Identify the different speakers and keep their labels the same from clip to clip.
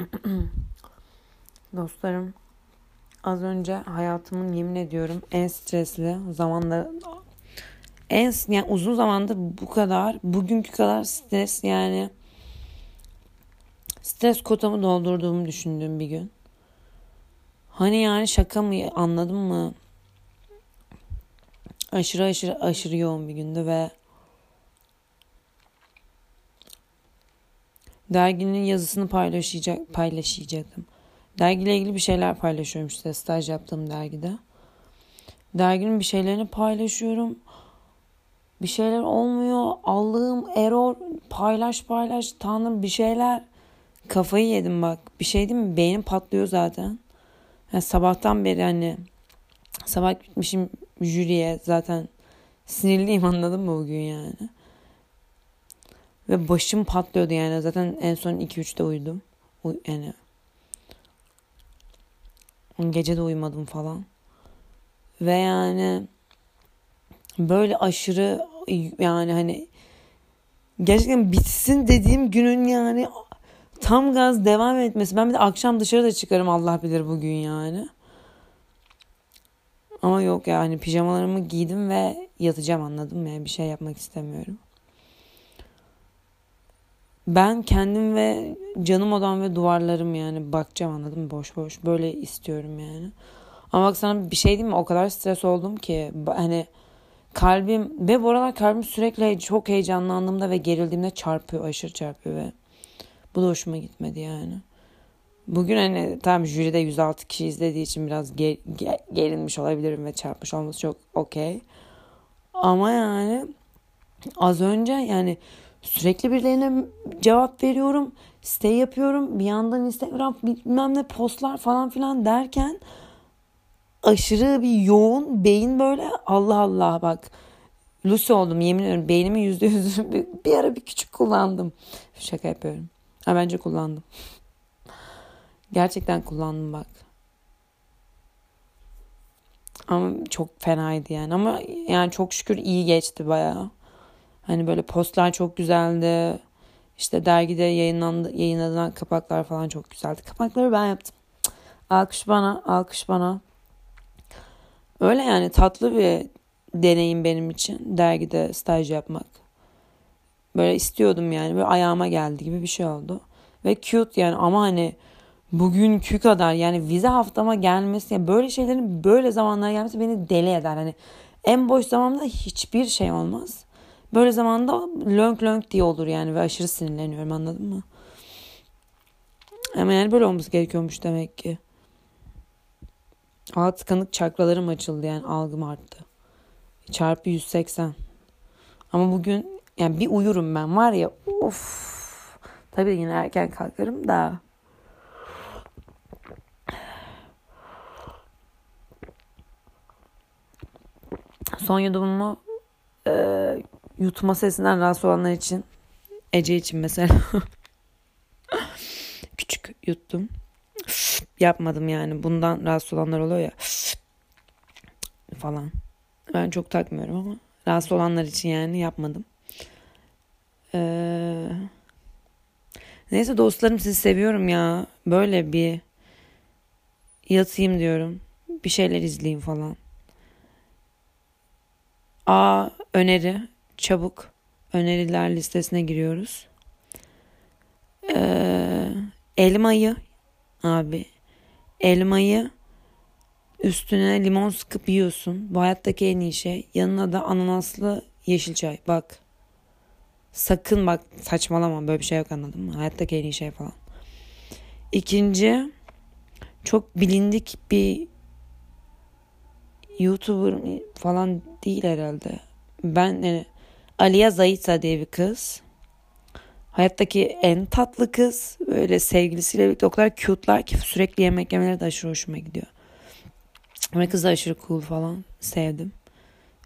Speaker 1: Dostlarım az önce hayatımın yemin ediyorum en stresli zamanda en yani uzun zamandır bu kadar bugünkü kadar stres yani stres kotamı doldurduğumu düşündüğüm bir gün. Hani yani şaka mı anladın mı? Aşırı aşırı aşırı yoğun bir gündü ve derginin yazısını paylaşacak paylaşacaktım. Dergiyle ilgili bir şeyler paylaşıyorum işte staj yaptığım dergide. Derginin bir şeylerini paylaşıyorum. Bir şeyler olmuyor. Allah'ım error paylaş paylaş tanrım bir şeyler. Kafayı yedim bak. Bir şey değil mi? Beynim patlıyor zaten. Yani sabahtan beri hani sabah gitmişim jüriye zaten sinirliyim anladın mı bugün yani. Ve başım patlıyordu yani. Zaten en son 2-3'te uyudum. Yani gece de uyumadım falan. Ve yani böyle aşırı yani hani gerçekten bitsin dediğim günün yani tam gaz devam etmesi. Ben bir de akşam dışarıda çıkarım Allah bilir bugün yani. Ama yok yani pijamalarımı giydim ve yatacağım anladım mı? Yani bir şey yapmak istemiyorum. Ben kendim ve canım odam ve duvarlarım yani bakacağım anladım mı? Boş boş böyle istiyorum yani. Ama bak sana bir şey diyeyim mi? O kadar stres oldum ki hani kalbim ve bu aralar kalbim sürekli çok heyecanlandığımda ve gerildiğimde çarpıyor aşırı çarpıyor ve bu da hoşuma gitmedi yani. Bugün hani tam jüride 106 kişi izlediği için biraz ger, ger, gerilmiş olabilirim ve çarpmış olması çok okey. Ama yani az önce yani sürekli birilerine cevap veriyorum. Stay yapıyorum. Bir yandan Instagram bilmem ne postlar falan filan derken aşırı bir yoğun beyin böyle Allah Allah bak. Lucy oldum yemin ediyorum. Beynimin yüzde bir, bir ara bir küçük kullandım. Şaka yapıyorum. Ha bence kullandım. Gerçekten kullandım bak. Ama çok fenaydı yani. Ama yani çok şükür iyi geçti bayağı. Hani böyle postlar çok güzeldi. İşte dergide yayınlandı, yayınlanan kapaklar falan çok güzeldi. Kapakları ben yaptım. Alkış bana, alkış bana. Öyle yani tatlı bir deneyim benim için dergide staj yapmak. Böyle istiyordum yani. Böyle ayağıma geldi gibi bir şey oldu. Ve cute yani ama hani bugünkü kadar yani vize haftama gelmesi yani böyle şeylerin böyle zamanlara gelmesi beni deli eder. Hani en boş zamanda hiçbir şey olmaz. Böyle zamanda lönk lönk diye olur yani ve aşırı sinirleniyorum anladın mı? Ama yani böyle olması gerekiyormuş demek ki. Alt tıkanık çakralarım açıldı yani algım arttı. Çarpı 180. Ama bugün yani bir uyurum ben var ya of. Tabii yine erken kalkarım da. Son yudumumu e, yutma sesinden rahatsız olanlar için Ece için mesela küçük yuttum. Yapmadım yani. Bundan rahatsız olanlar oluyor ya falan. Ben çok takmıyorum ama rahatsız olanlar için yani yapmadım. Ee, neyse dostlarım sizi seviyorum ya. Böyle bir yatayım diyorum. Bir şeyler izleyeyim falan. A öneri çabuk öneriler listesine giriyoruz. Ee, elmayı abi elmayı üstüne limon sıkıp yiyorsun. Bu hayattaki en iyi şey. Yanına da ananaslı yeşil çay. Bak. Sakın bak saçmalama böyle bir şey yok anladın mı? Hayattaki en iyi şey falan. İkinci çok bilindik bir YouTuber falan değil herhalde. Ben yani Aliya Zayita diye bir kız. Hayattaki en tatlı kız. Böyle sevgilisiyle birlikte o kadar cute'lar ki sürekli yemek yemeleri de aşırı hoşuma gidiyor. Ve kız da aşırı cool falan. Sevdim.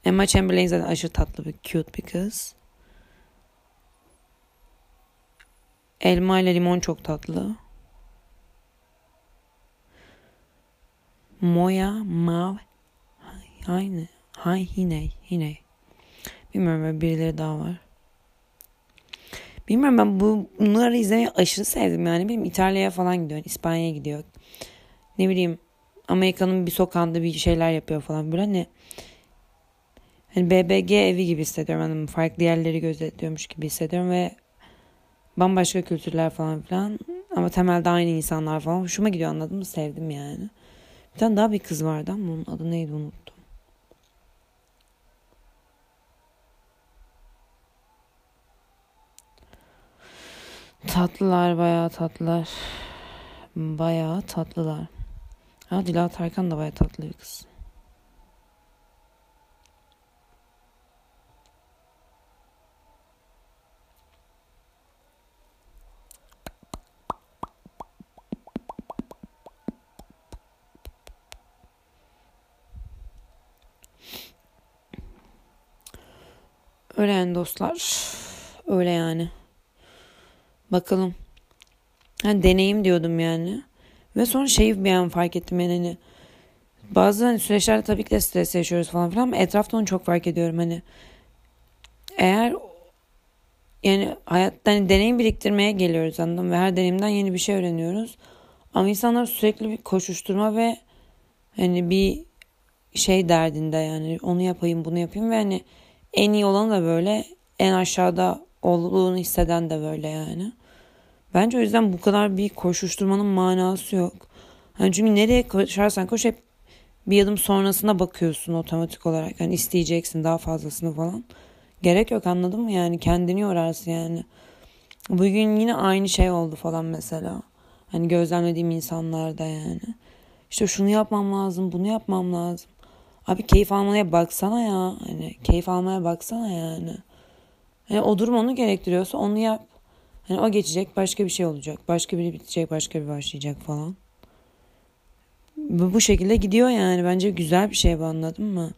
Speaker 1: Emma Chamberlain zaten aşırı tatlı bir cute bir kız. Elma ile limon çok tatlı. Moya Mav Aynı. Hay Hiney. Hiney. Bilmiyorum böyle birileri daha var. Bilmiyorum ben bu, bunları izlemeyi aşırı sevdim yani. Benim İtalya'ya falan gidiyor. İspanya'ya gidiyor. Ne bileyim Amerika'nın bir sokağında bir şeyler yapıyor falan böyle hani hani BBG evi gibi hissediyorum hani farklı yerleri gözetliyormuş gibi hissediyorum ve bambaşka kültürler falan filan ama temelde aynı insanlar falan hoşuma gidiyor anladın mı sevdim yani. Bir tane daha bir kız vardı ama onun adı neydi unuttum. Tatlılar bayağı tatlılar. Bayağı tatlılar. Ha Dila Tarkan da bayağı tatlı bir kız. Öyle yani dostlar. Öyle yani. Bakalım. Yani deneyim diyordum yani. Ve sonra şeyi bir an fark ettim yani hani bazı hani süreçlerde tabii ki de stres yaşıyoruz falan filan ama etrafta onu çok fark ediyorum hani eğer yani hayatta hani deneyim biriktirmeye geliyoruz anladım ve her deneyimden yeni bir şey öğreniyoruz. Ama insanlar sürekli bir koşuşturma ve hani bir şey derdinde yani onu yapayım bunu yapayım ve hani en iyi olanı da böyle en aşağıda olduğunu hisseden de böyle yani. Bence o yüzden bu kadar bir koşuşturmanın manası yok. Yani çünkü nereye koşarsan koş hep bir adım sonrasına bakıyorsun otomatik olarak. Yani isteyeceksin daha fazlasını falan. Gerek yok anladın mı? Yani kendini yorarsın yani. Bugün yine aynı şey oldu falan mesela. Hani gözlemlediğim insanlarda yani. İşte şunu yapmam lazım, bunu yapmam lazım. Abi keyif almaya baksana ya. Hani keyif almaya baksana yani. Yani o durum onu gerektiriyorsa onu yap. Hani o geçecek başka bir şey olacak. Başka biri bitecek başka bir başlayacak falan. Bu, şekilde gidiyor yani. Bence güzel bir şey bu anladın mı?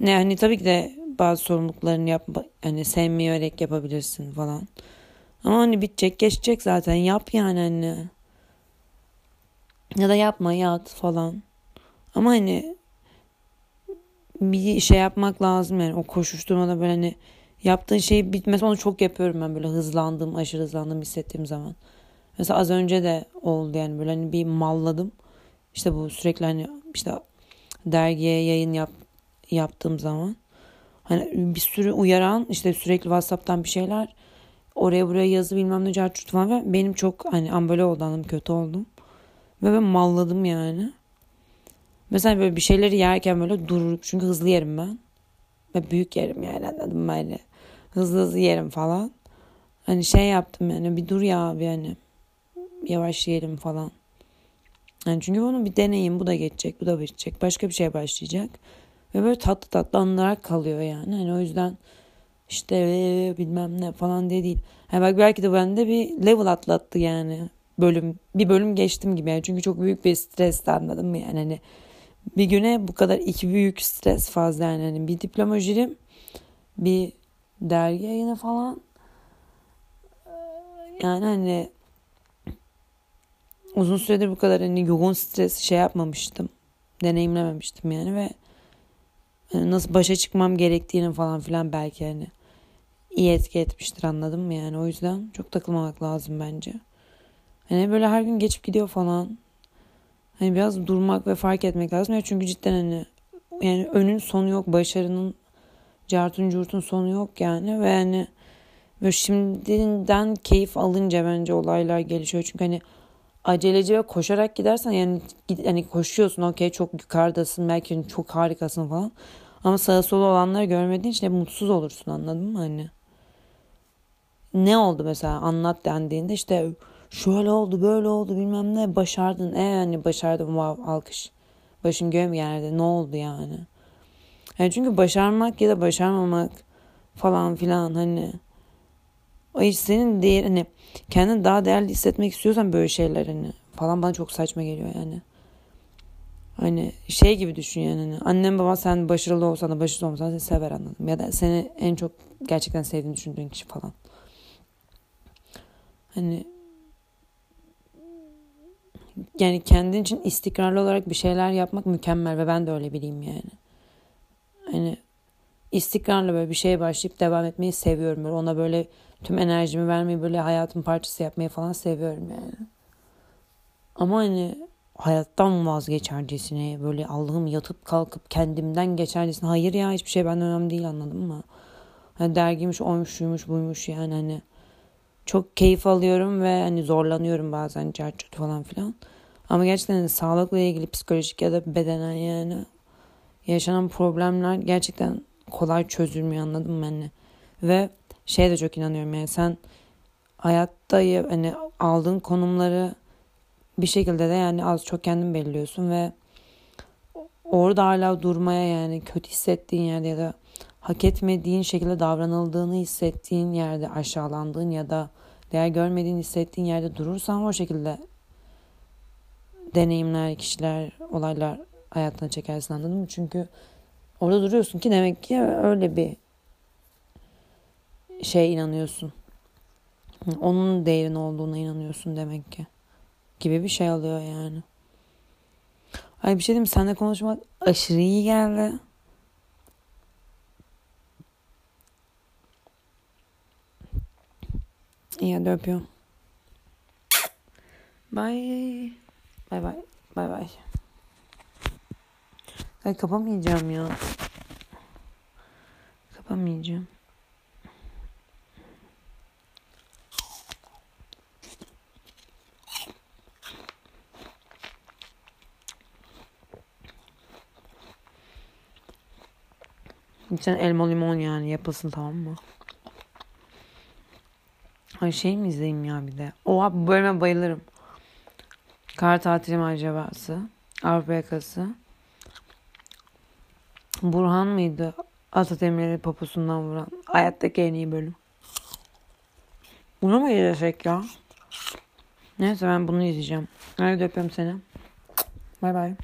Speaker 1: Ne hani tabii ki de bazı sorumluluklarını yap hani sevmeyerek yapabilirsin falan. Ama hani bitecek geçecek zaten yap yani anne. Ya da yapma yat falan. Ama hani bir şey yapmak lazım yani o koşuşturmada böyle hani yaptığın şey bitmez onu çok yapıyorum ben böyle hızlandım aşırı hızlandım hissettiğim zaman. Mesela az önce de oldu yani böyle hani bir malladım. İşte bu sürekli hani işte dergiye yayın yap, yaptığım zaman. Hani bir sürü uyaran işte sürekli Whatsapp'tan bir şeyler oraya buraya yazı bilmem ne carçurt falan ve benim çok hani ambole oldu anladım kötü oldum. Ve ben malladım yani. Mesela böyle bir şeyleri yerken böyle durup çünkü hızlı yerim ben. Ve büyük yerim yani anladım böyle hızlı hızlı yerim falan. Hani şey yaptım yani bir dur ya abi yani yavaş yiyelim falan. Yani çünkü bunu bir deneyim bu da geçecek bu da bitecek başka bir şey başlayacak. Ve böyle tatlı tatlı anılar kalıyor yani. Hani o yüzden işte ee, bilmem ne falan diye değil. Yani bak belki de bende bir level atlattı yani. Bölüm bir bölüm geçtim gibi yani. Çünkü çok büyük bir stres anladım mı yani. Hani bir güne bu kadar iki büyük stres fazla yani. Hani bir diploma jürim bir dergi yayını falan yani hani uzun süredir bu kadar hani yoğun stres şey yapmamıştım. Deneyimlememiştim yani ve hani nasıl başa çıkmam gerektiğini falan filan belki hani iyi etki etmiştir anladın mı yani o yüzden çok takılmamak lazım bence. Hani böyle her gün geçip gidiyor falan. Hani biraz durmak ve fark etmek lazım. Ya çünkü cidden hani yani önün sonu yok. Başarının cartun curtun sonu yok yani ve hani böyle şimdiden keyif alınca bence olaylar gelişiyor. Çünkü hani aceleci ve koşarak gidersen yani hani koşuyorsun okey çok yukarıdasın belki çok harikasın falan. Ama sağa sola olanları görmediğin için hep mutsuz olursun anladın mı hani? Ne oldu mesela anlat dendiğinde işte şöyle oldu böyle oldu bilmem ne başardın. E hani başardım wow, alkış. Başın göğüm yerde ne oldu yani? Yani çünkü başarmak ya da başarmamak falan filan hani o iş senin değer hani kendini daha değerli hissetmek istiyorsan böyle şeyler hani falan bana çok saçma geliyor yani. Hani şey gibi düşün yani hani annem baba sen başarılı olsan da başarılı olmasan seni sever anladım. Ya da seni en çok gerçekten sevdiğini düşündüğün kişi falan. Hani yani kendin için istikrarlı olarak bir şeyler yapmak mükemmel ve ben de öyle bileyim yani. Hani istikrarla böyle bir şeye başlayıp devam etmeyi seviyorum. Böyle ona böyle tüm enerjimi vermeyi böyle hayatın parçası yapmayı falan seviyorum yani. Ama hani hayattan vazgeçercesine böyle Allah'ım yatıp kalkıp kendimden geçercesine hayır ya hiçbir şey benden önemli değil anladın mı? Hani dergiymiş, oymuş, şuymuş, buymuş yani hani çok keyif alıyorum ve hani zorlanıyorum bazen carcut falan filan. Ama gerçekten hani sağlıkla ilgili psikolojik ya da bedenen yani yaşanan problemler gerçekten kolay çözülmüyor anladın mı hani? Ve şey de çok inanıyorum yani sen hayatta hani aldığın konumları bir şekilde de yani az çok kendin belirliyorsun ve orada hala durmaya yani kötü hissettiğin yerde ya da hak etmediğin şekilde davranıldığını hissettiğin yerde aşağılandığın ya da değer görmediğini hissettiğin yerde durursan o şekilde deneyimler, kişiler, olaylar hayatına çekersin anladın mı? Çünkü orada duruyorsun ki demek ki öyle bir şey inanıyorsun. Onun değerin olduğuna inanıyorsun demek ki. Gibi bir şey oluyor yani. Ay bir şey diyeyim seninle konuşmak aşırı iyi geldi. İyi hadi öpüyorum. Bye. Bye bye. Bye bye. Ay kapamayacağım ya. Kapamayacağım. Sen elma limon yani yapılsın tamam mı? Ay şey mi izleyeyim ya bir de? Oha bu bölüme bayılırım. Kar tatili macerası. Avrupa yakası. Burhan mıydı? Atademirleri poposundan vuran. Hayattaki en iyi bölüm. Bunu mu izlesek ya? Neyse ben bunu izleyeceğim. Hadi öpüyorum seni. Bay bay.